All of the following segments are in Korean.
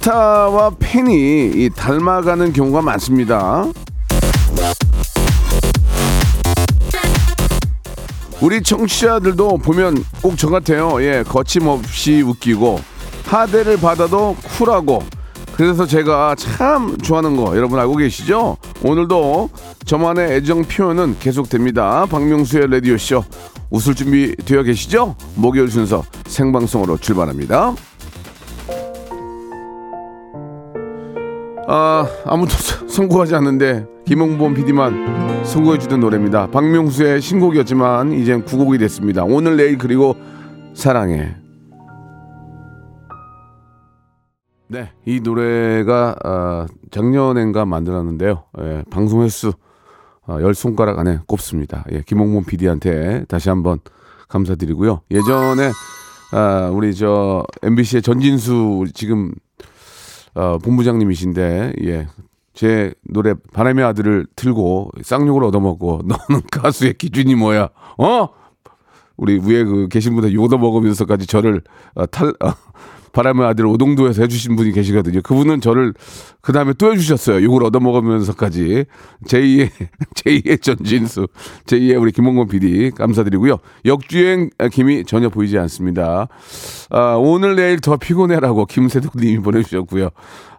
스타와 팬이 이 닮아가는 경우가 많습니다 우리 청취자들도 보면 꼭 저 같아요. 예, 거침없이 웃기고 하대를 받아도 쿨하고 그래서 제가 참 좋아하는 거 여러분 알고 계시죠? 오늘도 저만의 애정 표현은 계속됩니다. 박명수의 라디오 쇼 웃을 준비 되어 계시죠? 목요일 순서 생방송으로 출발합니다. 아, 아무도 선곡하지 않는데 김홍범 PD만 선곡해주던 노래입니다. 박명수의 신곡이었지만 이젠 구곡이 됐습니다. 오늘 내일 그리고 사랑해. 네, 이 노래가 아, 작년엔가 만들었는데요. 예, 방송 횟수 아, 열 손가락 안에 꼽습니다. 예, 김홍범 PD한테 다시 한번 감사드리고요. 예전에 아, 우리 저 MBC의 전진수 지금 어, 본부장님이신데 예. 제 노래 바람의 아들을 틀고 쌍욕을 얻어먹고 너는 가수의 기준이 뭐야? 어? 우리 위에 그 계신 분들 욕 얻어먹으면서까지 저를 어, 탈 어, 바람의 아들 오동도에서 해주신 분이 계시거든요. 그분은 저를 그 다음에 또 해주셨어요. 욕을 얻어먹으면서까지 제2의 제2의 전진수 제2의 우리 김홍건 PD 감사드리고요. 역주행 김이 전혀 보이지 않습니다. 아, 오늘 내일 더 피곤해라고 김세덕님이 보내주셨고요.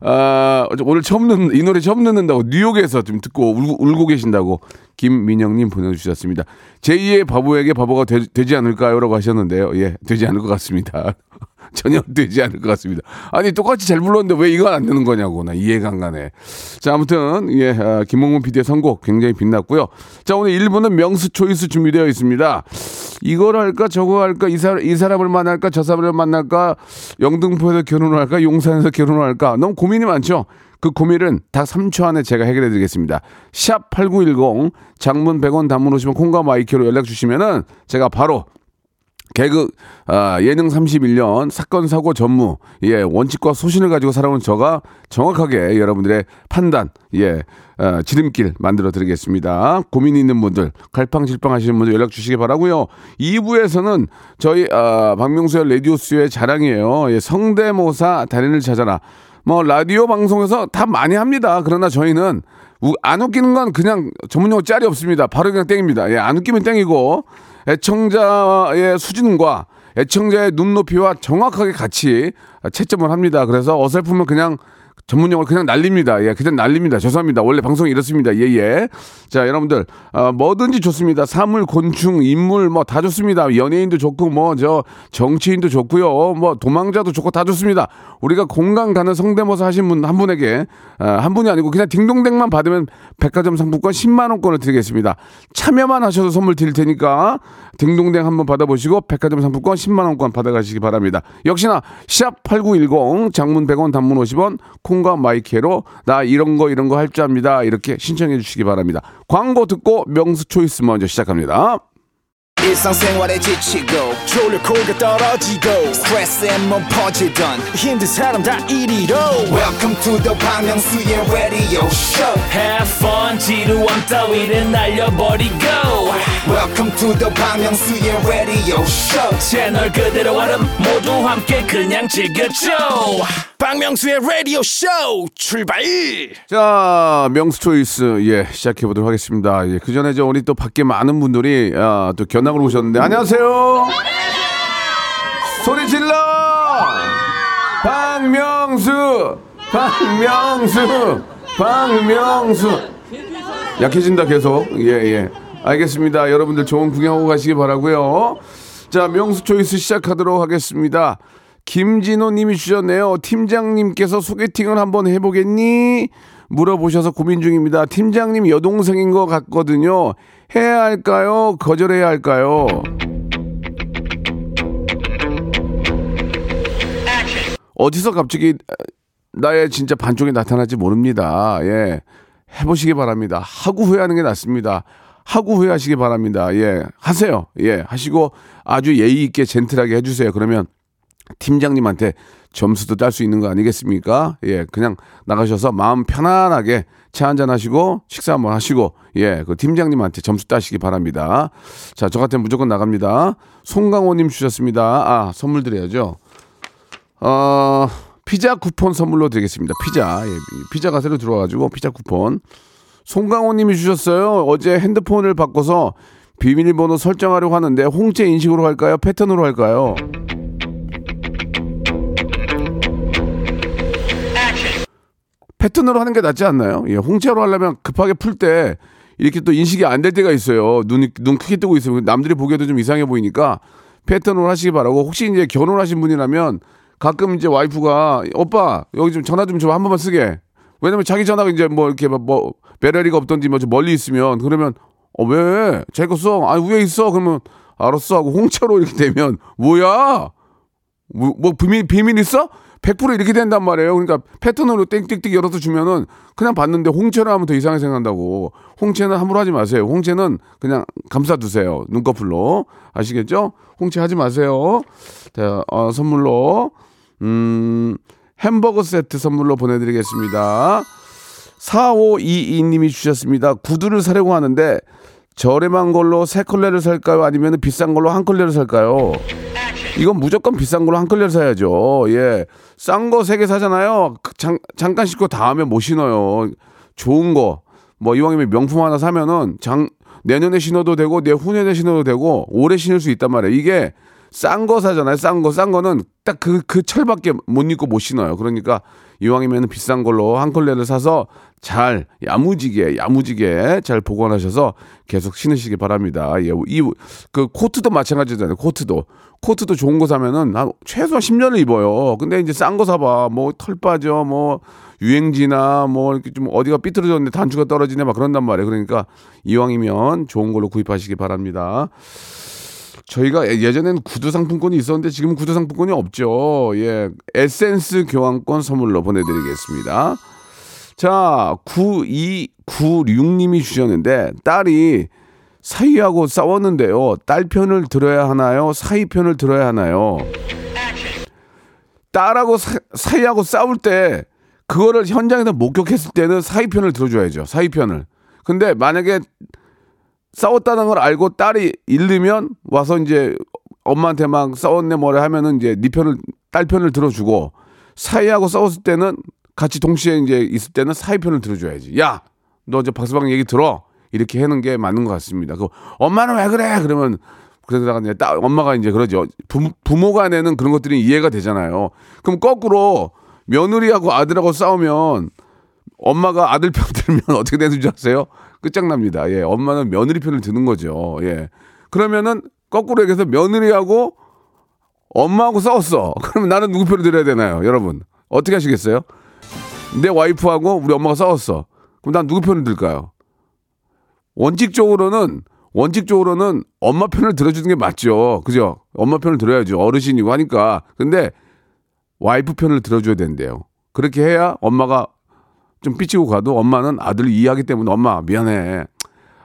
아, 오늘 처음 듣는 이 노래 처음 듣는다고 뉴욕에서 좀 듣고 울고, 울고 계신다고 김민영님 보내주셨습니다. 제2의 바보에게 바보가 되, 지 않을까요?라고 하셨는데요. 예, 되지 않을 것 같습니다. 전혀 되지 않을 것 같습니다. 아니 똑같이 잘 불렀는데 왜 이건 안 되는 거냐고 나 이해가 안 가네. 자 아무튼 예 아, 김홍문 PD의 선곡 굉장히 빛났고요. 자 오늘 1부는 명수 초이스 준비되어 있습니다. 이걸 할까 저거 할까 이, 사람, 이 사람을 만날까 저 사람을 만날까 영등포에서 결혼을 할까 용산에서 결혼을 할까 너무 고민이 많죠. 그 고민은 다 3초 안에 제가 해결해 드리겠습니다. 샵 8910 장문 100원 단문 오시면 콩과 마이크로 연락 주시면은 제가 바로 개그 아, 예능 31년 사건 사고 전무 예 원칙과 소신을 가지고 살아온 저가 정확하게 여러분들의 판단 예 어, 지름길 만들어 드리겠습니다. 고민 있는 분들 갈팡질팡 하시는 분들 연락 주시기 바라고요. 2부에서는 저희 아, 박명수의 라디오스의 자랑이에요. 예, 성대모사 달인을 찾아라. 뭐 라디오 방송에서 다 많이 합니다. 그러나 저희는 우, 안 웃기는 건 그냥 전문용어 짤이 없습니다. 바로 그냥 땡입니다. 예, 안 웃기면 땡이고 애청자의 수준과 애청자의 눈높이와 정확하게 같이 채점을 합니다. 그래서 어설프면 그냥 전문 용어를 그냥 날립니다. 예, 그냥 날립니다. 죄송합니다. 원래 방송이 이렇습니다. 예, 예. 자, 여러분들, 어, 뭐든지 좋습니다. 사물, 곤충, 인물, 뭐 다 좋습니다. 연예인도 좋고, 뭐, 저, 정치인도 좋고요. 뭐, 도망자도 좋고 다 좋습니다. 우리가 공간 가는 성대모사 하신 분 한 분에게, 어, 한 분이 아니고 그냥 딩동댕만 받으면 백화점 상품권 10만원권을 드리겠습니다. 참여만 하셔도 선물 드릴 테니까, 딩동댕 한번 받아보시고, 백화점 상품권 10만원권 받아가시기 바랍니다. 역시나, 샵8910, 장문 100원, 단문 50원, 콩과 마이케로 나 이런 거 이런 거 할 줄 압니다. 이렇게 신청해 주시기 바랍니다. 광고 듣고 명수 초이스 먼저 시작합니다. 일상생활에 지치고, 졸려 코가 떨어지고, 스트레스에 몸 퍼지던, 힘든 사람 다 이리로. welcome to the Bang Myung-soo's radio show Have fun 지루함 따위를 날려버리고 welcome to the Bang Myung-soo's radio show 채널 그대로 얼음 모두 함께 그냥 즐겨줘 박명수의 라디오 쇼 출발. 자, 명수 초이스 예 시작해 보도록 하겠습니다. 예, 그 전에 저 우리 또 밖에 많은 분들이 아, 또 견 학을 오셨는데 안녕하세요. 소리 질러. 박명수, 박명수, 박명수. 약해진다 계속. 예 예. 알겠습니다. 여러분들 좋은 구경하고 가시기 바라고요. 자, 명수 초이스 시작하도록 하겠습니다. 김진호 님이 주셨네요. 팀장님께서 소개팅을 한번 해보겠니? 물어보셔서 고민 중입니다. 팀장님 여동생인 것 같거든요. 해야 할까요? 거절해야 할까요? 어디서 갑자기 나의 진짜 반쪽이 나타날지 모릅니다. 예. 해보시기 바랍니다. 하고 후회하는 게 낫습니다. 하고 후회하시기 바랍니다. 예. 하세요. 예. 하시고 아주 예의 있게 젠틀하게 해주세요. 그러면 팀장님한테 점수도 딸 수 있는 거 아니겠습니까? 예, 그냥 나가셔서 마음 편안하게 차 한잔 하시고 식사 한번 하시고 예, 그 팀장님한테 점수 따시기 바랍니다. 자, 저 같으면 무조건 나갑니다. 송강호님 주셨습니다. 아, 선물 드려야죠. 어, 피자 쿠폰 선물로 드리겠습니다. 피자. 예, 피자가 새로 들어와가지고 피자 쿠폰. 송강호님이 주셨어요. 어제 핸드폰을 바꿔서 비밀번호 설정하려고 하는데 홍채 인식으로 할까요? 패턴으로 할까요? 패턴으로 하는 게 낫지 않나요? 예, 홍채로 하려면 급하게 풀 때 이렇게 또 인식이 안 될 때가 있어요. 눈이 눈 크게 뜨고 있으면 남들이 보기에도 좀 이상해 보이니까 패턴으로 하시기 바라고 혹시 이제 결혼하신 분이라면 가끔 이제 와이프가 오빠 여기 좀 전화 좀좀한 번만 쓰게. 왜냐면 자기 전화가 이제 뭐 이렇게 뭐 배럴이가 없던지 뭐 좀 멀리 있으면 그러면 어 왜? 자기 거 써. 아 위에 있어. 그러면 알았어 하고 홍채로 이렇게 되면 뭐야? 뭐, 뭐 비밀 비밀 있어? 100% 이렇게 된단 말이에요. 그러니까 패턴으로 땡땡땡 열어서 주면은 그냥 봤는데 홍채로 하면 더 이상하게 생각한다고. 홍채는 함부로 하지 마세요. 홍채는 그냥 감싸두세요. 눈꺼풀로. 아시겠죠? 홍채 하지 마세요. 자, 어, 선물로, 음, 햄버거 세트 선물로 보내드리겠습니다. 4522님이 주셨습니다. 구두를 사려고 하는데 저렴한 걸로 세 컬레를 살까요? 아니면 비싼 걸로 한 컬레를 살까요? 이건 무조건 비싼 걸로 한 컬레를 사야죠. 예. 싼 거 세 개 사잖아요. 그 잠, 잠깐 신고 다음에 못 신어요. 좋은 거. 뭐 이왕이면 명품 하나 사면은 장, 내년에 신어도 되고 내 후년에 신어도 되고 오래 신을 수 있단 말이에요. 이게 싼 거 사잖아요. 싼 거. 싼 거는 딱 그, 그 철밖에 못 입고 못 신어요. 그러니까 이왕이면 비싼 걸로 한 컬레를 사서 잘 야무지게 야무지게 잘 보관하셔서 계속 신으시기 바랍니다. 예, 이그 코트도 마찬가지잖아요. 코트도 코트도 좋은 거 사면은 한 최소한 10년을 입어요. 근데 이제 싼 거 사봐. 뭐 털 빠져, 뭐 유행지나 뭐 이렇게 좀 어디가 삐뚤어졌는데 단추가 떨어지네 막 그런단 말이에요. 그러니까 이왕이면 좋은 걸로 구입하시기 바랍니다. 저희가 예전에는 구두 상품권이 있었는데 지금 구두 상품권이 없죠. 예. 에센스 교환권 선물로 보내드리겠습니다. 자, 9296님이 주셨는데, 딸이 사위하고 싸웠는데요. 딸 편을 들어야 하나요? 사위 편을 들어야 하나요? 딸하고 사, 사위하고 싸울 때, 그거를 현장에서 목격했을 때는 사위 편을 들어줘야죠. 사위 편을. 근데 만약에 싸웠다는 걸 알고 딸이 잃으면 와서 이제 엄마한테 막 싸웠네 뭐래 하면은 이제 네 편을 딸 편을 들어주고 사이하고 싸웠을 때는 같이 동시에 이제 있을 때는 사이 편을 들어줘야지. 야, 너 이제 박수방 얘기 들어. 이렇게 하는 게 맞는 것 같습니다. 그 엄마는 왜 그래? 그러면 그러다가 이제 딸 엄마가 이제 그러죠. 부모, 부모가 내는 그런 것들이 이해가 되잖아요. 그럼 거꾸로 며느리하고 아들하고 싸우면 엄마가 아들 편 들면 어떻게 되는 줄 아세요? 끝장납니다. 예, 엄마는 며느리 편을 드는 거죠. 예. 그러면은 거꾸로 얘기해서 며느리하고 엄마하고 싸웠어. 그러면 나는 누구 편을 들어야 되나요, 여러분? 어떻게 하시겠어요? 내 와이프하고 우리 엄마가 싸웠어. 그럼 난 누구 편을 들까요? 원칙적으로는 원칙적으로는 엄마 편을 들어주는 게 맞죠. 그죠? 엄마 편을 들어야죠. 어르신이고 하니까. 근데 와이프 편을 들어줘야 된대요. 그렇게 해야 엄마가 좀 삐치고 가도 엄마는 아들을 이해하기 때문에 엄마 미안해.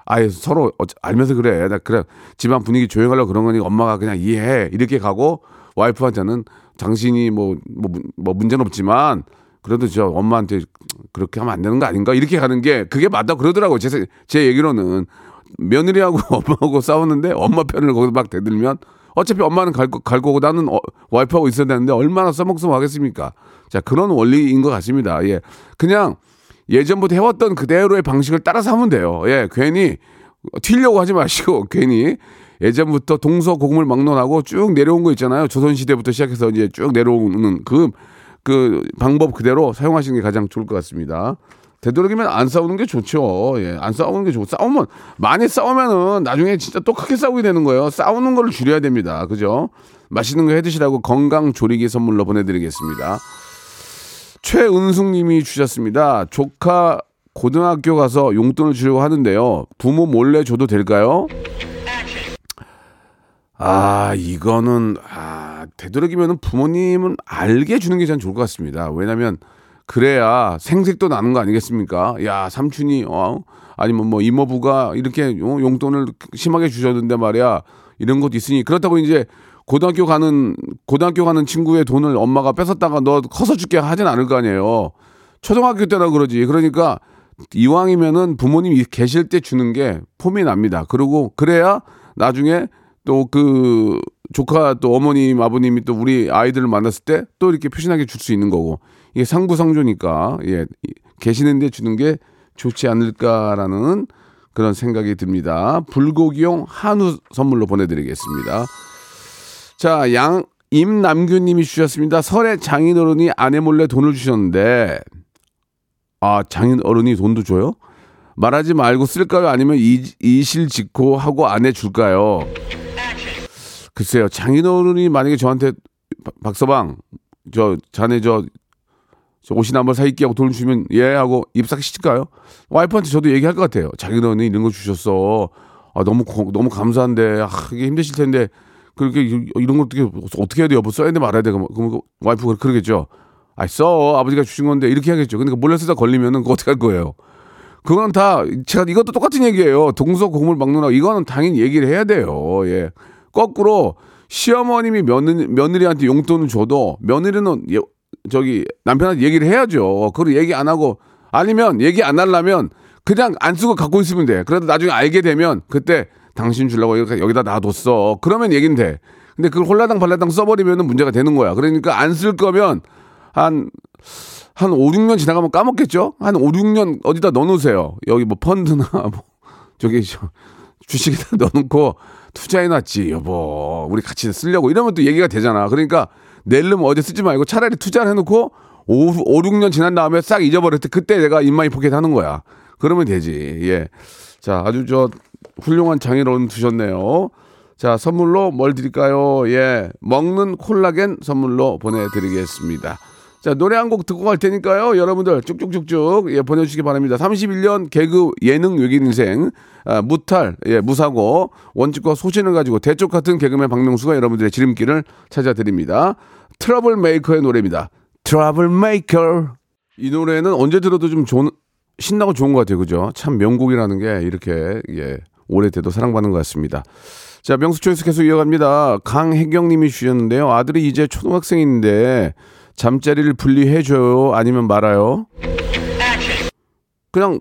아예 서로 알면서 그래. 나 그래 집안 분위기 조용하려고 그런 거니 엄마가 그냥 이해해. 이렇게 가고 와이프한테는 당신이 뭐, 뭐, 뭐 문제는 없지만 그래도 저 엄마한테 그렇게 하면 안 되는 거 아닌가? 이렇게 가는 게 그게 맞다 그러더라고요. 제, 제 얘기로는 며느리하고 엄마하고 싸웠는데 엄마 편을 거기서 막 대들면 어차피 엄마는 갈, 거, 갈 거고 나는 어, 와이프하고 있어야 되는데 얼마나 써먹쓰먹 하겠습니까? 자, 그런 원리인 것 같습니다. 예. 그냥 예전부터 해왔던 그대로의 방식을 따라서 하면 돼요. 예, 괜히 튀려고 하지 마시고 괜히 예전부터 동서고금을 막론하고 쭉 내려온 거 있잖아요. 조선시대부터 시작해서 이제 쭉 내려오는 그, 그 방법 그대로 사용하시는 게 가장 좋을 것 같습니다. 되도록이면 안 싸우는 게 좋죠. 예, 안 싸우는 게 좋고 싸우면 많이 싸우면은 나중에 진짜 또 크게 싸우게 되는 거예요. 싸우는 걸 줄여야 됩니다. 그죠? 맛있는 거 해 드시라고 건강 조리기 선물로 보내드리겠습니다. 최은숙님이 주셨습니다. 조카 고등학교 가서 용돈을 주려고 하는데요. 부모 몰래 줘도 될까요? 아, 이거는, 아, 되도록이면 부모님은 알게 주는 게전 좋을 것 같습니다. 왜냐면 그래야 생색도 나는 거 아니겠습니까? 야 삼촌이 어 아니면 뭐 이모부가 이렇게 용- 용돈을 심하게 주셨는데 말이야 이런 것도 있으니 그렇다고 이제 고등학교 가는 고등학교 가는 친구의 돈을 엄마가 뺏었다가 너 커서 줄게 하진 않을 거 아니에요. 초등학교 때나 그러지. 그러니까 이왕이면은 부모님이 계실 때 주는 게 폼이 납니다. 그리고 그래야 나중에 또 그 조카 또 어머님 아버님이 또 우리 아이들을 만났을 때 또 이렇게 표신하게 줄 수 있는 거고 이게 상부상조니까 예 이- 계시는데 주는 게 좋지 않을까라는 그런 생각이 듭니다. 불고기용 한우 선물로 보내드리겠습니다. 자, 양 임남규님이 주셨습니다. 설에 장인 어른이 아내 몰래 돈을 주셨는데 아 장인 어른이 돈도 줘요? 말하지 말고 쓸까요? 아니면 이, 이실 직고 하고 아내 줄까요? 글쎄요, 장인어른이 만약에 저한테 박- 박서방 저 자네 저, 저 옷이나 한번 사입기 하고 돈을 주면 예 하고 입싹 시킬까요? 와이프한테 저도 얘기할 것 같아요. 장인어른이 이런 거 주셨어. 아 너무 고- 너무 감사한데 아, 이게 힘드실 텐데 그렇게 이- 이런 거 어떻게 어떻게 해야 돼요? 뭐 써야 돼 말아야 돼? 그럼, 그럼 와이프가 그러겠죠. 아 써. 아버지가 주신 건데 이렇게 하겠죠. 그러니까 몰래 쓰다 걸리면은 그거 어떻게 할 거예요? 그건 다 제가 이것도 똑같은 얘기예요. 동서 고물 막누나 이거는 당연히 얘기를 해야 돼요. 예. 거꾸로 시어머님이 며느리, 며느리한테 용돈을 줘도 며느리는 예- 저기 남편한테 얘기를 해야죠. 그걸 얘기 안 하고 아니면 얘기 안 하려면 그냥 안 쓰고 갖고 있으면 돼. 그래도 나중에 알게 되면 그때 당신 주려고 여기다, 놔뒀어. 그러면 돼. 근데 그걸 홀라당 발라당 써버리면 문제가 되는 거야. 그러니까 안 쓸 거면 한, 한 5, 6년 지나가면 까먹겠죠? 한 5, 6년 어디다 넣어놓으세요. 여기 뭐 펀드나 뭐, 저기, 저, 주식에다 넣어놓고 투자해놨지, 여보. 우리 같이 쓰려고. 이러면 또 얘기가 되잖아. 그러니까 낼름 어디 쓰지 말고 차라리 투자를 해놓고 5, 5 6년 지난 다음에 싹 잊어버릴 때 그때 내가 in my pocket 하는 거야. 그러면 되지. 예. 자, 아주 저 훌륭한 장인어른 두셨네요. 자, 선물로 뭘 드릴까요? 예. 먹는 콜라겐 선물로 보내드리겠습니다. 자, 노래 한 곡 듣고 갈 테니까요. 여러분들 쭉쭉쭉쭉 예, 보내주시기 바랍니다. 31년 개그 예능 외길 인생, 아, 무탈, 예, 무사고, 원칙과 소신을 가지고 대쪽 같은 개그맨 박명수가 여러분들의 지름길을 찾아드립니다. 트러블 메이커의 노래입니다. 트러블 메이커. 이 노래는 언제 들어도 좀 좋은, 신나고 좋은 것 같아요. 그죠? 참 명곡이라는 게 이렇게, 예, 오래돼도 사랑받는 것 같습니다. 자, 명수 choice 계속 이어갑니다. 강혜경 님이 주셨는데요. 아들이 이제 초등학생인데 잠자리를 분리해줘요? 아니면 말아요? 그냥,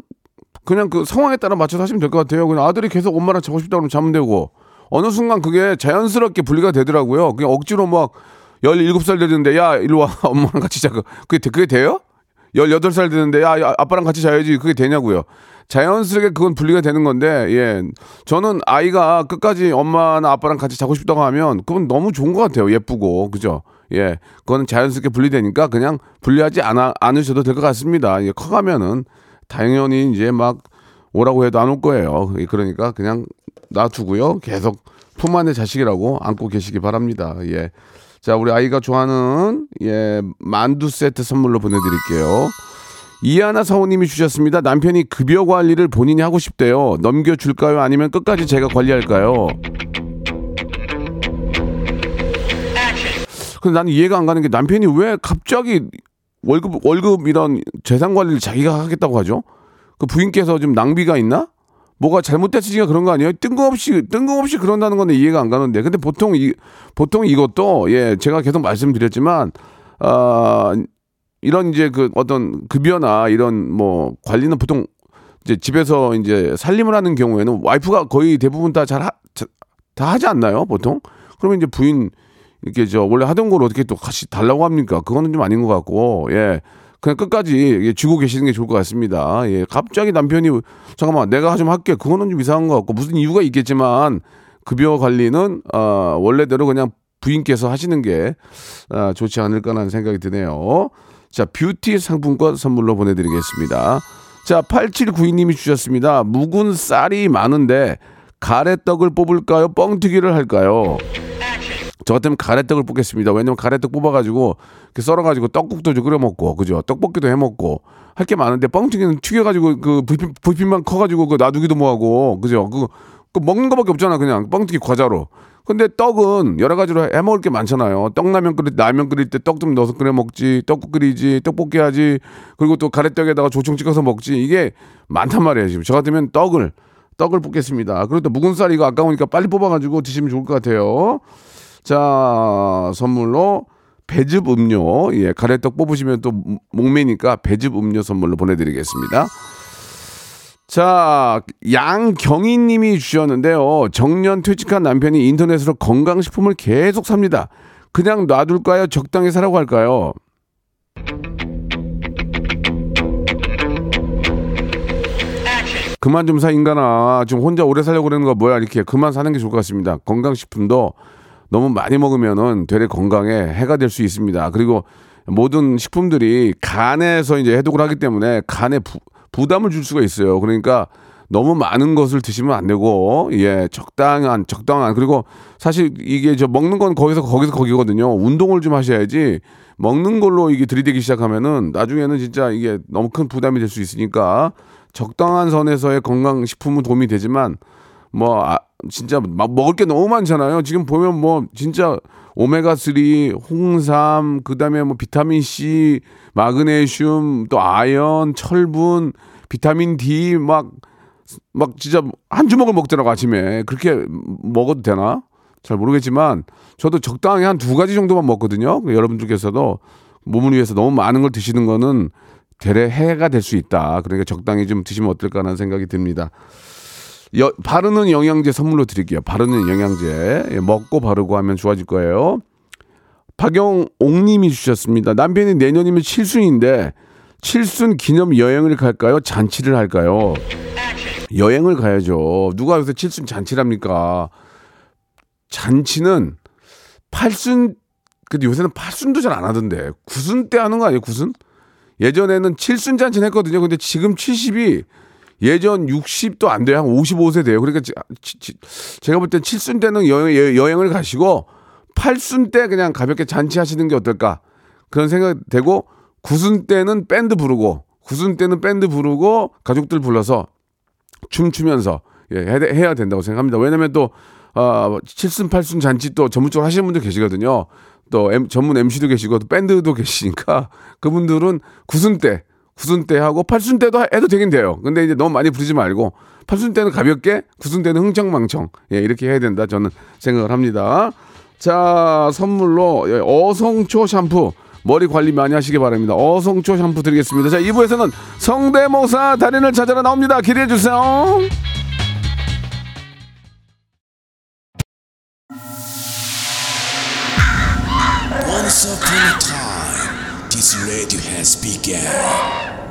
그냥 그 상황에 따라 맞춰서 하시면 될 것 같아요. 그냥 아들이 계속 엄마랑 자고 싶다 그러면 자면 되고 어느 순간 그게 자연스럽게 분리가 되더라고요. 그냥 억지로 막 17살 되는데 야, 일로 와. 엄마랑 같이 자. 그게, 돼- 그게 돼요? 18살 되는데 야, 야, 아빠랑 같이 자야지. 그게 되냐고요. 자연스럽게 그건 분리가 되는 건데, 예. 저는 아이가 끝까지 엄마나 아빠랑 같이 자고 싶다고 하면 그건 너무 좋은 것 같아요. 예쁘고. 그죠? 예. 그거는 자연스럽게 분리되니까 그냥 분리하지 않아, 않으셔도 될 것 같습니다. 예. 커가면은 당연히 이제 막 오라고 해도 안 올 거예요. 그러니까 그냥 놔두고요. 계속 품 안의 자식이라고 안고 계시기 바랍니다. 예. 자, 우리 아이가 좋아하는 예, 만두 세트 선물로 보내드릴게요. 이하나 사모님이 주셨습니다. 남편이 급여 관리를 본인이 하고 싶대요. 넘겨줄까요? 아니면 끝까지 제가 관리할까요? 근데 나는 이해가 안 가는 게 남편이 왜 갑자기 월급 월급 이런 재산 관리를 자기가 하겠다고 하죠? 그 부인께서 좀 낭비가 있나? 뭐가 잘못됐으니까 그런 거 아니에요? 뜬금없이 뜬금없이 그런다는 건데 이해가 안 가는데. 근데 보통 이 보통 이것도 예 제가 계속 말씀드렸지만 아 이런 이제 그 어떤 급여나 이런 뭐 관리는 보통 이제 집에서 이제 살림을 하는 경우에는 와이프가 거의 대부분 다 잘 다 하지 않나요? 보통 그러면 이제 부인 이렇게 저 원래 하던 걸 어떻게 또 같이 달라고 합니까? 그거는 좀 아닌 것 같고 예. 그냥 끝까지 예, 쥐고 계시는 게 좋을 것 같습니다. 예, 갑자기 남편이 잠깐만 내가 좀 할게. 그거는 좀 이상한 것 같고 무슨 이유가 있겠지만 급여 관리는 어, 원래대로 그냥 부인께서 하시는 게 아, 좋지 않을까라는 생각이 드네요. 자, 뷰티 상품권 선물로 보내드리겠습니다. 자, 8792님이 주셨습니다. 묵은 쌀이 많은데 가래떡을 뽑을까요? 뻥튀기를 할까요? 저 같으면 가래떡을 뽑겠습니다. 왜냐면 가래떡 뽑아가지고 이렇게 썰어가지고 떡국도 좀 끓여 먹고 그죠? 떡볶이도 해 먹고 할 게 많은데 뻥튀기는 튀겨가지고 그 부핀, 부핀만 커가지고 그 놔두기도 뭐하고 그죠? 그, 그 먹는 거밖에 없잖아 그냥 뻥튀기 과자로 근데 떡은 여러 가지로 해 먹을 게 많잖아요. 떡라면 끓일 때 라면 끓일 때 떡 좀 넣어서 끓여 먹지, 떡국 끓이지, 떡볶이 하지, 그리고 또 가래떡에다가 조청 찍어서 먹지. 이게 많단 말이에요. 지금 저 같으면 떡을 떡을 뽑겠습니다. 그리고 또 묵은 쌀 이거 아까우니까 빨리 뽑아가지고 드시면 좋을 것 같아요. 자 선물로 배즙 음료, 예 가래떡 뽑으시면 또 목매니까 배즙 음료 선물로 보내드리겠습니다. 자, 양경희 님이 주셨는데요. 정년 퇴직한 남편이 인터넷으로 건강식품을 계속 삽니다. 그냥 놔둘까요? 적당히 사라고 할까요? 그만 좀 사, 인간아. 지금 혼자 오래 살려고 그러는 거 뭐야, 이렇게. 그만 사는 게 좋을 것 같습니다. 건강식품도 너무 많이 먹으면은 되레 건강에 해가 될 수 있습니다. 그리고 모든 식품들이 간에서 이제 해독을 하기 때문에 간에 부, 부담을 줄 수가 있어요. 그러니까 너무 많은 것을 드시면 안 되고 예 적당한 적당한 그리고 사실 이게 저 먹는 건 거기서 거기서 거기거든요. 운동을 좀 하셔야지 먹는 걸로 이게 들이대기 시작하면은 나중에는 진짜 이게 너무 큰 부담이 될 수 있으니까 적당한 선에서의 건강 식품은 도움이 되지만 뭐 아, 진짜 막 먹을 게 너무 많잖아요. 지금 보면 뭐 진짜 오메가 3, 홍삼, 그다음에 뭐 비타민 C, 마그네슘, 또 아연, 철분, 비타민 D 막막 진짜 한 주먹을 먹더라고 아침에 그렇게 먹어도 되나 잘 모르겠지만 저도 적당히 한 두 가지 정도만 먹거든요. 여러분들께서도 몸을 위해서 너무 많은 걸 드시는 거는 대래 해가 될 수 있다. 그러니까 적당히 좀 드시면 어떨까라는 생각이 듭니다. 여, 바르는 영양제 선물로 드릴게요. 바르는 영양제 예, 먹고 바르고 하면 좋아질 거예요. 박영옥님이 주셨습니다. 남편이 내년이면 칠순인데 칠순 기념 여행을 갈까요? 잔치를 할까요? 여행을 가야죠. 누가 요새 칠순 잔치랍니까? 잔치는 팔순 근데 요새는 팔순도 잘 안 하던데 구순 때 하는 거 아니에요? 구순? 예전에는 칠순 잔치는 했거든요. 근데 지금 70이 예전 60도 안 돼요. 한 55세 돼요. 그러니까 지, 지, 제가 볼 땐 7순 때는 여행, 여행 을 가시고 8순 때 그냥 가볍게 잔치하시는 게 어떨까 그런 생각 되고 9순 때는 밴드 부르고 9순 때는 밴드 부르고 가족들 불러서 춤추면서 예, 해야 된다고 생각합니다. 왜냐면 또 어, 7순 8순 잔치 또 전문적으로 하시는 분들 계시거든요. 또 M, 전문 MC도 계시고 또 밴드도 계시니까 그분들은 9순 때 9순 때 하고 8순 때도 해도 되긴 돼요. 근데 이제 너무 많이 부르지 말고 8순 때는 가볍게 9순 때는 흥청망청 예, 이렇게 해야 된다 저는 생각을 합니다. 자 선물로 예, 어성초 샴푸 머리 관리 많이 하시기 바랍니다. 어성초 샴푸 드리겠습니다. 자 2부에서는 성대모사 달인을 찾아라 나옵니다. 기대해 주세요. Once upon a time, this radio has begun.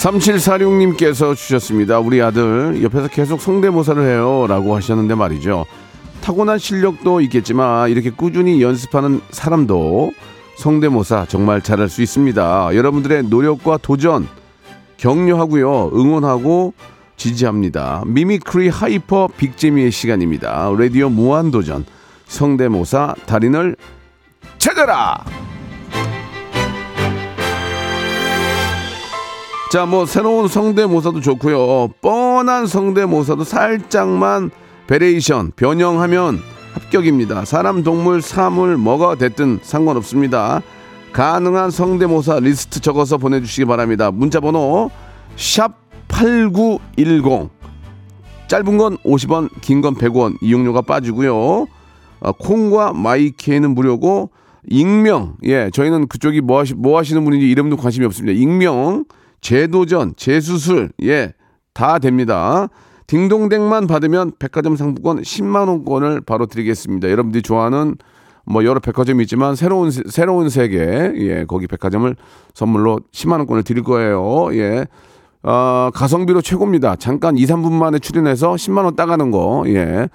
삼칠사육님께서 주셨습니다. 우리 아들 옆에서 계속 성대모사를 해요. 라고 하셨는데 말이죠. 타고난 실력도 있겠지만 이렇게 꾸준히 연습하는 사람도 성대모사 정말 잘할 수 있습니다. 여러분들의 노력과 도전 격려하고요. 응원하고 지지합니다. mimicry hyper big재미의 시간입니다. 라디오 무한도전 성대모사 달인을 찾아라! 자, 뭐 새로운 성대모사도 좋고요. 뻔한 성대모사도 살짝만 variation 변형하면 합격입니다. 사람, 동물, 사물 뭐가 됐든 상관없습니다. 가능한 성대모사 리스트 적어서 보내주시기 바랍니다. 문자번호 샵 8910 짧은 건 50원, 긴 건 100원 이용료가 빠지고요. 아, 콩과 마이케이는 무료고 익명 예 저희는 그쪽이 뭐, 하시, 뭐 하시는 분인지 이름도 관심이 없습니다. 익명 재도전, 재수술, 예, 다 됩니다. 딩동댕만 받으면 백화점 상품권 10만 원권을 바로 드리겠습니다. 여러분들이 좋아하는 뭐 여러 백화점이 있지만 새로운 새로운 세계 예 거기 백화점을 선물로 10만 원권을 드릴 거예요. 예. 어, 가성비로 최고입니다. 잠깐 2, 3분 만에 출연해서 10만 원 따가는 거. 예.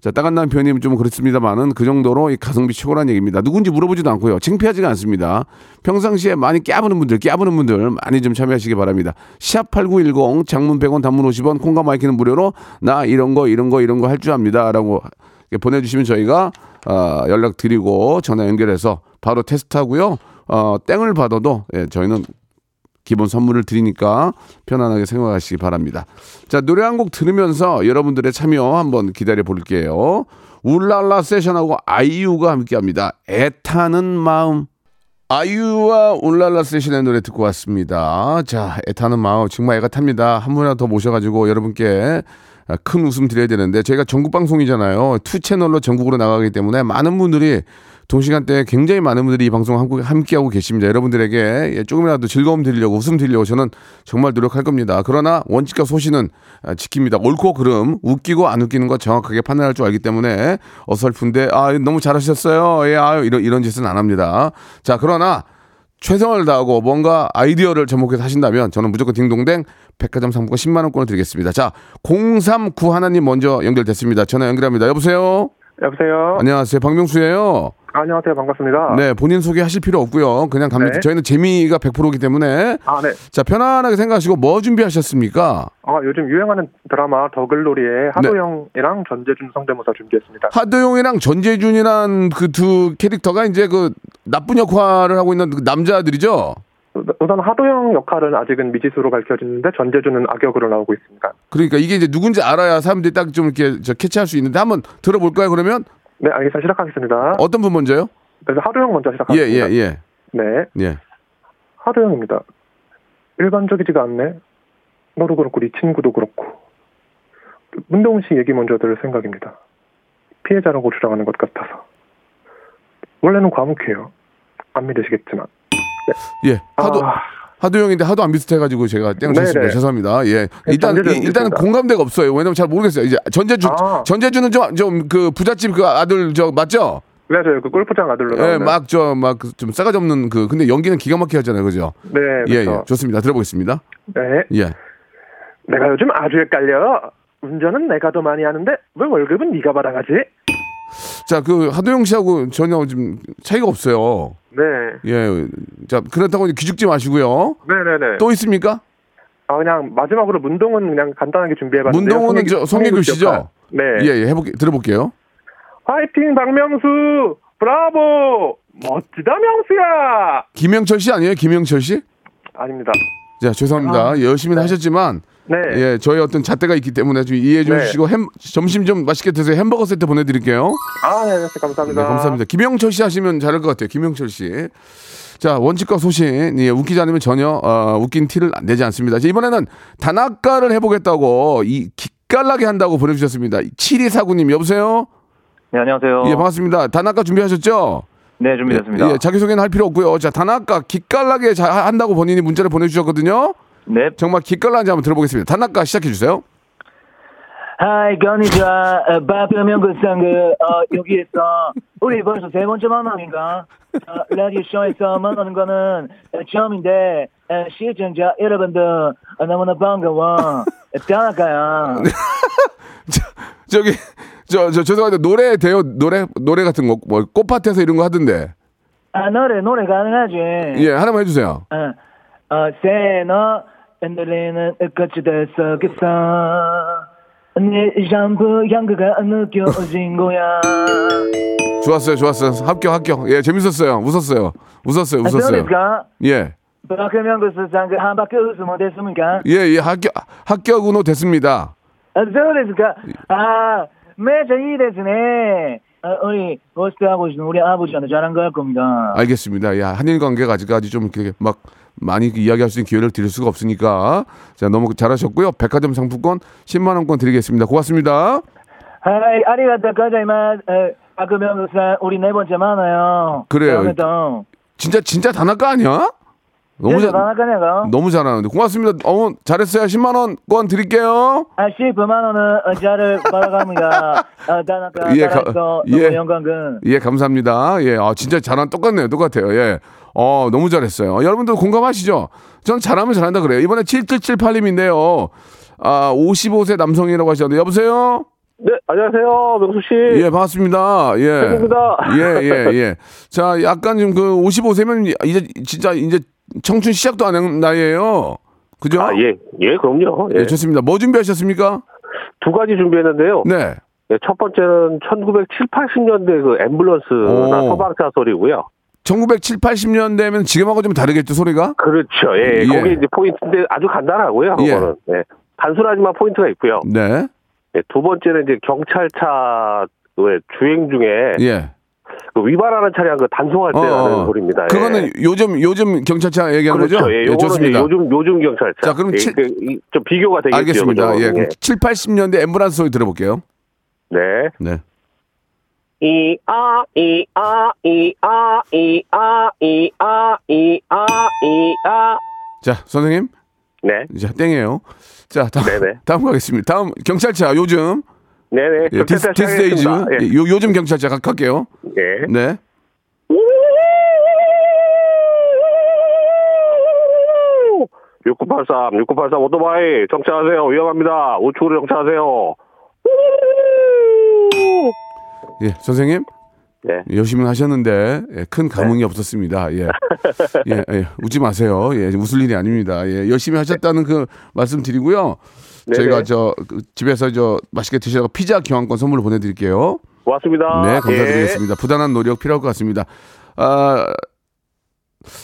자, 따간다는 표현이 좀 그렇습니다만은 그 정도로 이 가성비 최고라는 얘기입니다. 누군지 물어보지도 않고요. 창피하지가 않습니다. 평상시에 많이 깨부는 분들, 깨부는 분들 많이 좀 참여하시기 바랍니다. 샵8910 장문 100원 단문 50원 콩과 마이크는 무료로 나 이런 거 이런 거 이런 거 할 줄 압니다 라고 이렇게 보내주시면 저희가 어, 연락 드리고 전화 연결해서 바로 테스트하고요. 어, 땡을 받아도 예, 저희는 기본 선물을 드리니까 편안하게 생각하시기 바랍니다. 자, 노래 한 곡 들으면서 여러분들의 참여 한번 기다려 볼게요. 울랄라 세션하고 아이유가 함께 합니다. 애타는 마음. 아이유와 울랄라 세션의 노래 듣고 왔습니다. 자, 애타는 마음. 정말 애가 탑니다. 한 분이나 더 모셔가지고 여러분께 큰 웃음 드려야 되는데 저희가 전국 방송이잖아요. two 채널로 전국으로 나가기 때문에 많은 분들이 동시간대에 굉장히 많은 분들이 이 방송 함께 하고 계십니다. 여러분들에게 예, 조금이라도 즐거움 드리려고 웃음 드리려고 저는 정말 노력할 겁니다. 그러나 원칙과 소신은 아, 지킵니다. 옳고 그름 웃기고 안 웃기는 거 정확하게 판단할 줄 알기 때문에 어설픈데 아 너무 잘하셨어요. 예, 아 이런 이런 짓은 안 합니다. 자 그러나 최선을 다하고 뭔가 아이디어를 접목해서 하신다면 저는 무조건 딩동댕 백화점 상품권 10만 원권을 드리겠습니다. 자, 039 하나님 먼저 연결됐습니다. 전화 연결합니다. 여보세요? 여보세요. 안녕하세요. 박명수예요. 안녕하세요. 반갑습니다. 네, 본인 소개하실 필요 없고요. 그냥 갑니다. 네. 저희는 재미가 100%이기 때문에 아, 네. 자, 편안하게 생각하시고 뭐 준비하셨습니까? 아, 요즘 유행하는 드라마 더글로리의 하도영이랑 전재준 성대모사 준비했습니다. 하도용이랑 전재준이란 그 두 캐릭터가 이제 그 나쁜 역할을 하고 있는 그 남자들이죠. 우선 하도영 역할은 아직은 미지수로 밝혀지는데 전재준은 악역으로 나오고 있습니다. 그러니까 이게 이제 누군지 알아야 사람들이 딱 좀 이렇게 저 캐치할 수 있는데 한번 들어볼까요? 그러면 네, 알겠습니다. 시작하겠습니다. 어떤 분 먼저요? 그래서 하도영 먼저 예, 시작하겠습니다. 예, 예. 네, 예. 하도영입니다. 일반적이지가 않네. 너도 그렇고 네 친구도 그렇고. 문동훈 씨 얘기 먼저 들을 생각입니다. 피해자라고 주장하는 것 같아서. 원래는 과묵해요. 안 믿으시겠지만. 예. 하도 아, 하도용인데 하도 안 비슷해가지고 제가 땡을 쳤습니다. 네네. 죄송합니다. 예. 일단 이- 일단은. 공감대가 없어요. 왜냐면 잘 모르겠어요. 이제 전재준 아. 전재준은 좀좀 그 부잣집 그 아들 저 맞죠? 맞아요. 그 골프장 아들로 예. 막 저 막 좀 싸가지 없는 그 근데 연기는 기가 막히게 하잖아요. 그죠? 네, 예, 그렇죠. 예. 좋습니다. 들어보겠습니다. 네. 예. 내가 요즘 아주 헷갈려. 운전은 내가 더 많이 하는데 왜 월급은 네가 받아가지? 자, 그 하도영 씨하고 전혀 좀 차이가 없어요. 네. 예. 자, 그렇다고 기죽지 마시고요. 네네네. 또 있습니까? 아 그냥 마지막으로 문동은 그냥 간단하게 준비해봤는데. 문동훈은 저 송혜교 씨죠? 네. 예, 예. 해볼게 들어볼게요. 화이팅 박명수. 브라보. 멋지다 명수야. 김영철 씨 아니에요? 김영철 씨? 아닙니다. 자, 죄송합니다. 열심히 하셨지만 네. 예, 저희 어떤 잣대가 있기 때문에 좀 이해해 네. 주시고 햄, 점심 좀 맛있게 드세요. 햄버거 세트 보내드릴게요. 아, 네, 네, 감사합니다. 네, 감사합니다. 김영철 씨 하시면 잘할 것 같아요. 김영철 씨. 자, 원칙과 소신. 예, 웃기지 않으면 전혀 어, 웃긴 티를 내지 않습니다. 자, 이번에는 단아가를 해보겠다고 이 기깔나게 한다고 보내주셨습니다. 7249님 여보세요? 네, 안녕하세요. 예, 반갑습니다. 단아가 준비하셨죠? 네, 준비됐습니다. 예, 자기소개는 할 필요 없고요. 자, 단아가 기깔나게 자- 한다고 본인이 문자를 보내주셨거든요. 네. 정말 기깔나게 한번 들어보겠습니다. 단아가 시작해주세요. 하이, 건이자, 바쁘면 그 상 그, 어, 여기에서, 우리 벌써 세 번째 만남인가? 어, 라디오쇼에서 만나는 거는 어, 처음인데, 어, 시청자 여러분들, 어, 너무나 반가워. 따라가요. 저기 저, 저 죄송한데 노래 돼요 노래 노래 같은 거 뭐 꽃밭에서 이런 거 하던데. 아, 노래, 노래 가능하지? 예 하나만 해주세요. 어, 어, 새너, 흔들리는 끝이 됐었겠어. 네 샴푸 향기가 느껴진 거야. 좋았어요 좋았어요. 합격 합격. 예 재밌었어요. 웃었어요. 웃었어요 웃었어요. 그러니까? 예예예 그러면 그 세상 한 바퀴 웃으면 됐습니까? 예, 합격 합격으로 됐습니다. 아, 그러니까? 아 매저 이 됐네. 아, 우리 호스트 하고 계신 우리 아버지한테 잘한 거할 겁니다. 알겠습니다 야 한일 관계가 아직까지 좀 이렇게 막 많이 이야기할 수 있는 기회를 드릴 수가 없으니까 자 너무 잘하셨고요 백화점 상품권 10만 원권 드리겠습니다 고맙습니다 하이 아리가또 가자이마. 아 그러면 우리 네 번째 만나요. 그래요. 진짜 진짜 단아가 아니야 너무 잘 할까 내가? 너무 잘하는데 고맙습니다. 어 잘했어요. 10만 원권 드릴게요. 아, 19만 원은 어자를 받아갑니다. 아, 다나까 예, 가- 예. 영광근. 예, 감사합니다. 예, 아, 진짜 잘한 똑같네요. 똑같아요. 예. 어, 너무 잘했어요. 어, 여러분들 공감하시죠? 저는 잘하면 잘한다 그래요. 이번에 7778님인데요. 아, 55세 남성이라고 하셨는데, 여보세요? 네, 안녕하세요, 명수 씨. 예, 반갑습니다. 예. 팬입니다. 예, 예, 예. 자, 약간 좀그 55세면 이제 진짜 이제 청춘 시작도 안 한 나이에요. 그죠? 아, 예, 예, 그럼요. 예. 예, 좋습니다. 뭐 준비하셨습니까? 두 가지 준비했는데요. 네. 예, 첫 번째는 1970, 80년대 그 앰뷸런스나 오. 소방차 소리고요. 1970, 80년대면 지금하고 좀 다르겠죠, 소리가? 그렇죠. 예, 예. 거기 이제 포인트인데 아주 간단하고요. 예. 그거는. 예. 단순하지만 포인트가 있고요. 네. 예, 두 번째는 이제 경찰차 의 주행 중에 예. 그 위반하는 차량 그 단속할 때 어, 하는 어. 소리입니다. 예. 그거는 요즘 요즘 경찰차 얘기하는 그렇죠. 거죠? 예, 예, 좋습니다. 이제 요즘 요즘 경찰차. 자, 그럼 예, 칠- 그, 이- 좀 비교가 되겠죠. 알겠습니다. 예, 그럼 7, 80년대 앰뷸런스 소리 들어볼게요. 네. 네. 이, 아, 이, 아, 이, 아, 이, 아, 이, 아, 이, 아, 이, 아. 자, 선생님. 네. 자, 땡이에요. 자, 다음, 네네. 다음 가겠습니다. 다음 경찰차 요즘 네네. 예, 디스, 시작하겠습니다. 예, 요, 요즘 경찰차 가- 갈게요. 예. 네. 육구팔삼, 육구팔삼 오토바이 정차하세요. 위험합니다. 우측으로 정차하세요. 예, 선생님. 네. 열심히 하셨는데 예, 큰 감흥이 없었습니다. 예. 예, 예, 웃지 마세요. 예, 웃을 일이 아닙니다. 예, 열심히 하셨다는 그 말씀 드리고요. 네네. 저희가 저그 집에서 저 맛있게 드시라고 피자 교환권 선물로 보내드릴게요. 고맙습니다. 네, 예. 감사드리겠습니다. 부단한 노력 필요할 것 같습니다. 아,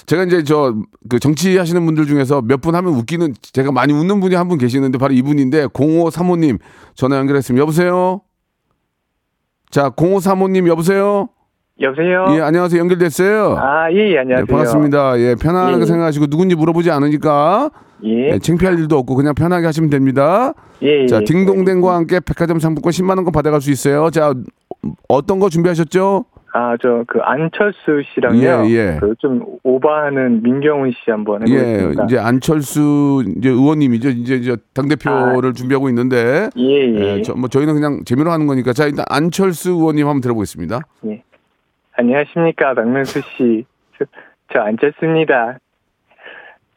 제가 이제 저 그 정치하시는 분들 중에서 몇 분 하면 웃기는 제가 많이 웃는 분이 한 분 계시는데 바로 이분인데 0535님 전화 연결했습니다. 여보세요? 자, 0535님 여보세요? 여보세요? 예, 안녕하세요. 연결됐어요. 아, 예, 예, 안녕하세요. 네, 반갑습니다. 예, 편안하게 예. 생각하시고 누군지 물어보지 않으니까 예. 예, 창피할 일도 없고 그냥 편하게 하시면 됩니다. 예, 자, 예. 딩동댕과 함께 백화점 상품권 10만 원권 받아갈 수 있어요. 자, 어떤 거 준비하셨죠? 아, 저, 그, 안철수 씨랑요. 예, 예. 그, 좀, 오버하는 민경훈 씨 한번 예, 해보겠습니다. 이제 안철수 이제 의원님이죠. 이제 이제 당 대표를 준비하고 있는데, 예, 예. 예, 저, 뭐 저희는 그냥 재미로 하는 거니까, 자 일단 안철수 의원님 한번 들어보겠습니다. 예. 안녕하십니까, 박명수 씨. 저, 저 안철수입니다.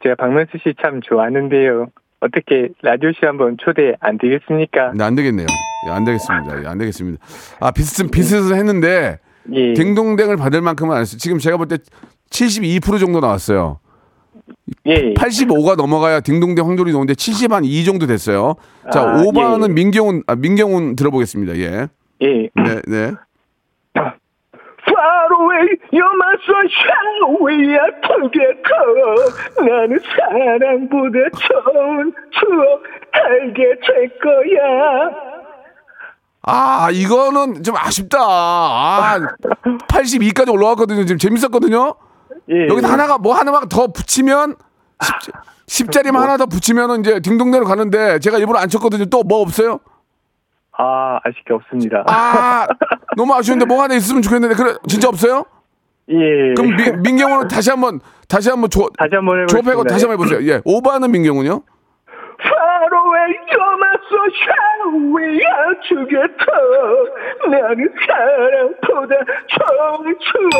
제가 박명수 씨 참 좋아하는데요. 어떻게 라디오 쇼 한번 초대 안 되겠습니까? 네, 안 되겠네요. 예, 안 되겠습니다. 예, 안 되겠습니다. 아 비슷 비슷은 했는데 예. 딩동댕을 받을 만큼은 안 했어요. 지금 제가 볼 때 72% 정도 나왔어요. 예. 85가 넘어가야 딩동댕 확률이 높은데 70 한 2 정도 됐어요. 자, 아, 오버는 예. 민경훈 아, 민경훈 들어보겠습니다. 예. 예. 네, 네. Sunshine, we are together. 나는 사랑보다 좋은 추억 알게 될 거야. 아, 이거는 좀 아쉽다. 아, 82까지 올라왔거든요. 지금 재밌었거든요. 예. 여기서 하나가 뭐 하나만 더 붙이면 10, 자리만 하나 더 붙이면은 이제 딩동대로 가는데 제가 일부러 안 쳤거든요. 또 뭐 없어요? 아, 아쉽게 없습니다. 아, 너무 아쉬운데 뭐 하나 있으면 좋겠는데 그래 진짜 없어요? 예. 그럼 민, 민경훈은 다시 한 번 다시 한 번 조 다시 한번 해보겠습니다. 조패고 다시 한번 해보세요. 예, 오버하는 민경훈요? Far away, you're my sunshine, we are together. 나는 사랑보다 좋은 추억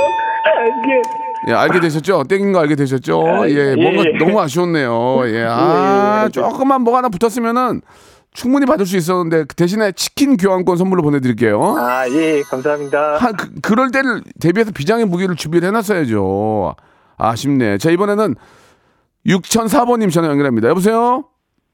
알게 예, 알게 되셨죠? 땡긴 거 알게 되셨죠? 예, 뭔가 예. 너무 아쉬웠네요. 예, 아, 예. 조금만 뭐가 하나 붙었으면은 충분히 받을 수 있었는데 그 대신에 치킨 교환권 선물로 보내드릴게요. 아, 예, 감사합니다. 한, 그, 그럴 때를 대비해서 비장의 무기를 준비를 해놨어야죠. 아쉽네. 자, 이번에는 6004번님 전화 연결합니다. 여보세요?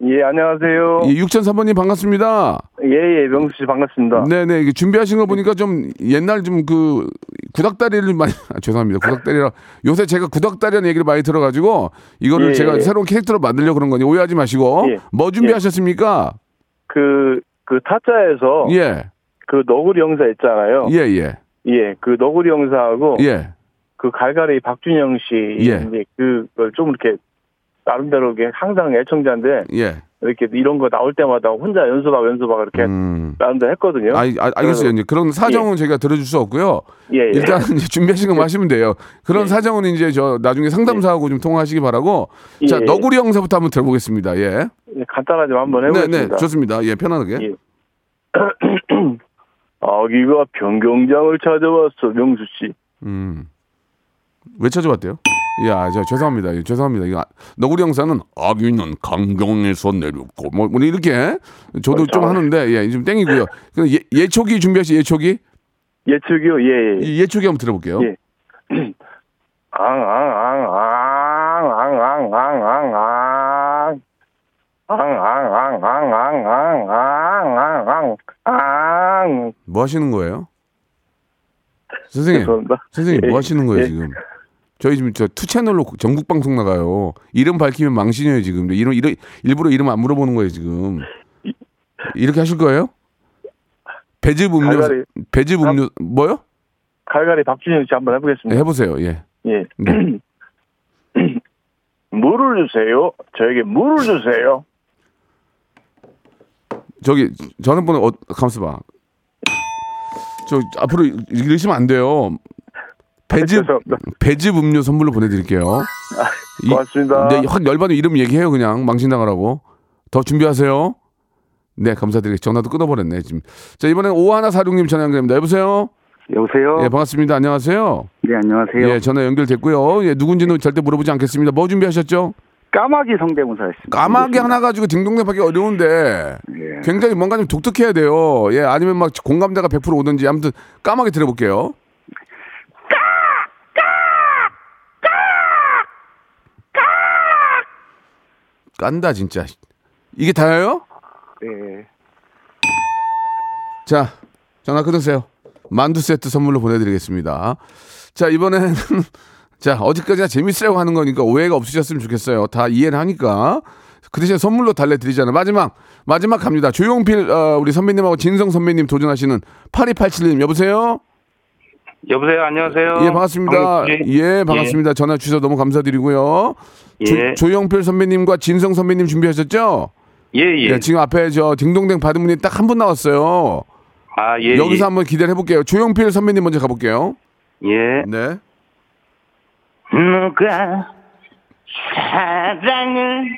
예, 안녕하세요. 예, 6004번님 반갑습니다. 예, 예, 명수 씨 반갑습니다. 네네. 이게 준비하신 거 보니까 좀 옛날 좀 그 구닥다리를 많이, 아, 죄송합니다. 구닥다리라. 요새 제가 구닥다리라는 얘기를 많이 들어가지고 이거를 예, 제가 예. 새로운 캐릭터로 만들려고 그런 거니 오해하지 마시고 예. 뭐 준비하셨습니까? 그, 그 타짜에서 예. 그 너구리 형사 있잖아요. 예, 예. 예, 그 너구리 형사하고 예. 그 갈갈이 박준영 씨 예. 이제 그걸 좀 이렇게 나름대로 항상 애청자인데 예. 이렇게 이런 거 나올 때마다 혼자 연습하고 연습하고 이렇게 음. 나름대로 했거든요. 아, 아, 알겠어요. 이제 그런 사정은 저희가 들어줄 수 없고요. 예, 예. 일단 준비하신 것만 하시면 돼요. 그런 사정은 이제 저 나중에 상담사하고 좀 통화하시기 바라고. 자, 예. 너구리 형사부터 한번 들어보겠습니다. 예. 예, 간단하게 한번 네, 해보겠습니다. 네, 좋습니다. 예, 편안하게. 예. 아기가 변경장을 찾아왔어, 명수 씨. 음. 왜 찾아왔대요? 야, 저 죄송합니다. 예, 죄송합니다. 이거 아- 너구리 형사는 아기는 강경에서 내렸고 뭐, 뭐 이렇게 저도 좀 하는데 예, 좀 땡이고요. 그 예, 예초기 준비하시 예초기? 예측이요, 예, 예. 이 예초기 한번 들어볼게요. 예. 앙앙앙앙앙앙앙앙앙 앙앙앙앙앙앙앙앙 뭐 하시는 거예요? 선생님, 죄송합니다. 선생님 예, 뭐 하시는 거예요 예. 지금? 저희 지금 저 two 채널로 전국 방송 나가요. 이름 밝히면 망신이에요 지금. 이름 이름 일부러 이름 안 물어보는 거예요 지금. 이렇게 하실 거예요? 배즙 음료, 갈갈이. 배즙 음료 뭐요? 갈갈이 박준영 씨 한번 네, 해보겠습니다. 해보세요. 예. 예. 네. 물을 주세요. 저에게 물을 주세요. 저기 전화번호 어, 가만있어 봐. 저 앞으로 이러시면 안 돼요. 배즙 배즙 음료 선물로 보내드릴게요. 이- 고맙습니다. 네, 확 열받으면 이름 얘기해요 그냥 망신당하라고. 더 준비하세요. 네 감사드리겠습니다. 전화도 끊어버렸네 지금. 자 이번엔 5146님 전화 연결합니다. 여보세요. 여보세요. 예 반갑습니다. 안녕하세요. 네 안녕하세요. 예 전화 연결됐고요. 예 누군지는 절대 물어보지 않겠습니다. 뭐 준비하셨죠? 까마귀 성대모사였습니다. 까마귀 하나 가지고 딩동댕하기 어려운데 예. 굉장히 뭔가 좀 독특해야 돼요. 예, 아니면 막 공감대가 100% 오든지 아무튼 까마귀 들어볼게요. 깐다 진짜. 이게 다예요? 네. 자, 전화 끊으세요. 만두 세트 선물로 보내드리겠습니다. 자, 이번에는 자 어디까지나 재밌으라고 하는 거니까 오해가 없으셨으면 좋겠어요. 다 이해를 하니까 그 대신 선물로 달래드리잖아요. 마지막 마지막 갑니다. 조용필 어, 우리 선배님하고 진성 선배님 도전하시는 8287님 여보세요. 여보세요, 안녕하세요. 예 반갑습니다. 반갑습니다. 예 반갑습니다. 전화 주셔서 너무 감사드리고요. 예. 조, 용필 선배님과 진성 선배님 준비하셨죠? 예, 예. 지금 앞에 저 딩동댕 받은 분이 딱 한 분 나왔어요. 아, 예. 여기서 예. 한번 기대를 해볼게요. 조용필 선배님 먼저 가볼게요. 예. 네. 누가 사랑을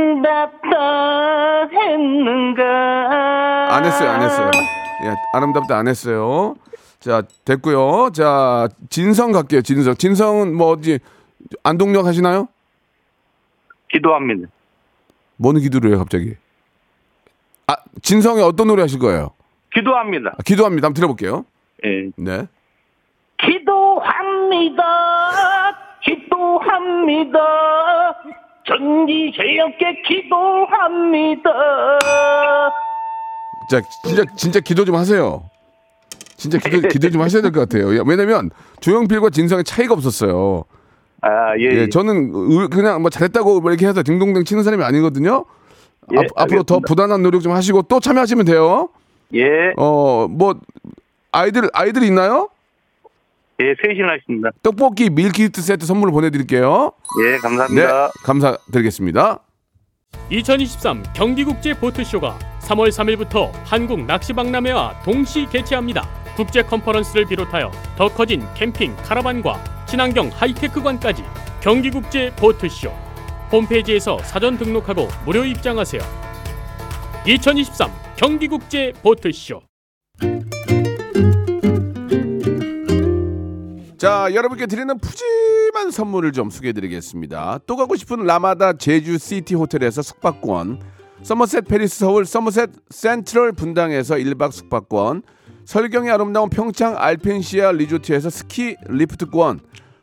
아름답다 했는가? 안 했어요, 안 했어요. 예, 아름답다 안 했어요. 자, 됐고요. 자, 진성 갈게요. 진성. 진성은 뭐 어디 안동역 하시나요? 기도합니다. 뭔 기도를 해요, 갑자기? 아, 진성이 어떤 노래 하실 거예요? 기도합니다. 아, 기도합니다. 한번 들어볼게요. 예. 네. 기도합니다. 기도합니다. 전기제였게 기도합니다. 자, 진짜 진짜 기도 좀 하세요. 진짜 기도 기도 좀 하셔야 될 것 같아요. 야, 왜냐면 조용필과 진성의 차이가 없었어요. 아, 예. 예, 저는 의- 그냥 뭐 잘했다고 뭐 이렇게 해서 딩동댕 치는 사람이 아니거든요. 예, 앞, 앞으로 더. 부단한 노력 좀 하시고 또 참여하시면 돼요. 예. 어, 뭐 아이들 아이들 있나요? 예, 셋이나 있습니다. 떡볶이 밀키트 세트 선물로 보내드릴게요. 예, 감사합니다. 네, 감사드리겠습니다. 2023 경기국제 보트쇼가 3월 3일부터 한국 낚시박람회와 동시 개최합니다. 국제 컨퍼런스를 비롯하여 더 커진 캠핑, 카라반과 친환경 하이테크관까지 경기국제 보트쇼 홈페이지에서 사전 등록하고 무료 입장하세요. 2023 경기국제 보트쇼 자, 여러분께 드리는 푸짐한 선물을 좀 소개해드리겠습니다. 또 가고 싶은 라마다 제주 시티 호텔에서 숙박권, 서머셋 페리스 서울 서머셋 센트럴 분당에서 1박 숙박권, 설경이 아름다운 평창 알펜시아 리조트에서 스키 리프트권,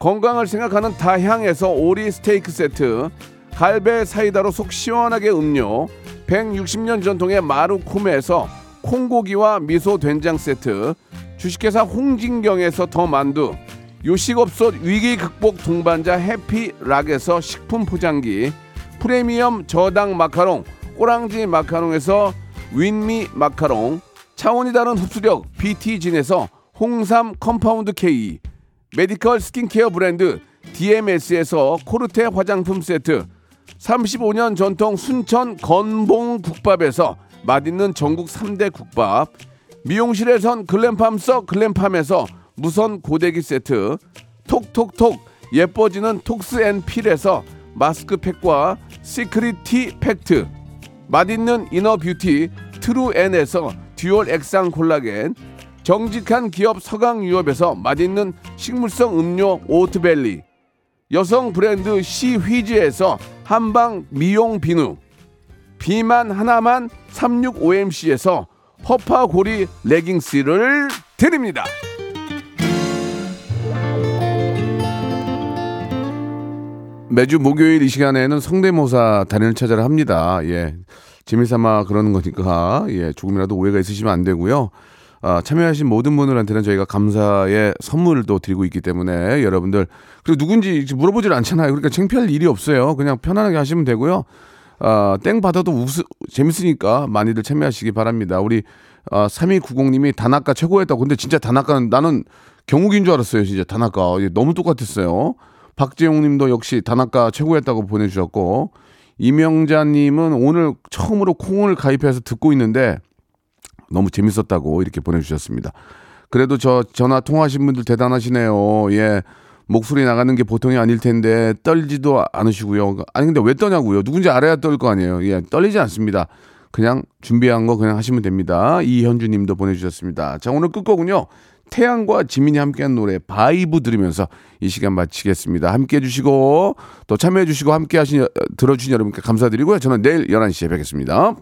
건강을 생각하는 다향에서 오리 스테이크 세트 갈배 사이다로 속 시원하게 음료 160년 전통의 마루코메에서 콩고기와 미소 된장 세트 주식회사 홍진경에서 더 만두 요식업소 위기 극복 동반자 해피락에서 식품 포장기 프리미엄 저당 마카롱 꼬랑지 마카롱에서 윈미 마카롱 차원이 다른 흡수력 BT진에서 홍삼 컴파운드 K medical 스킨케어 브랜드 DMS에서 코르테 화장품 세트 35년 전통 순천 건봉 국밥에서 맛있는 전국 3대 국밥 미용실에선 글램팜 써 글램팜에서 무선 고데기 세트 톡톡톡 예뻐지는 톡스앤필에서 마스크팩과 시크릿 티 팩트 맛있는 inner beauty 트루엔에서 dual 액상 콜라겐 정직한 기업 서강유업에서 맛있는 식물성 음료 오트벨리 여성 브랜드 시휘즈에서 한방 미용 비누 비만 하나만 36OMC에서 허파고리 레깅스를 드립니다. 매주 목요일 이 시간에는 성대모사 단연을 찾아라 합니다. 예. 재미삼아 그러는 거니까 예, 조금이라도 오해가 있으시면 안 되고요. 아, 참여하신 모든 분들한테는 저희가 감사의 선물도 드리고 있기 때문에 여러분들 그리고 누군지 물어보질 않잖아요. 그러니까 창피할 일이 없어요. 그냥 편안하게 하시면 되고요. 아, 땡 받아도 우스, 재밌으니까 많이들 참여하시기 바랍니다. 우리 아, 3290님이 단아까 최고였다고. 근데 진짜 단아까는 나는 경욱인 줄 알았어요. 진짜 단아까. 너무 똑같았어요. 박재용 님도 역시 단아까 최고였다고 보내주셨고 이명자 님은 오늘 처음으로 콩을 가입해서 듣고 있는데 너무 재밌었다고 이렇게 보내주셨습니다. 그래도 저 전화 통화하신 분들 대단하시네요. 예. 목소리 나가는 게 보통이 아닐 텐데 떨지도 않으시고요. 아니 근데 왜 떠냐고요? 누군지 알아야 떨 거 아니에요. 예, 떨리지 않습니다. 그냥 준비한 거 그냥 하시면 됩니다. 이현주 님도 보내주셨습니다. 자, 오늘 끝곡은요. 태양과 지민이 함께한 노래 바이브 들으면서 이 시간 마치겠습니다. 함께 해 주시고 또 참여해 주시고 함께 하신 들어주신 여러분께 감사드리고요. 저는 내일 11시에 뵙겠습니다.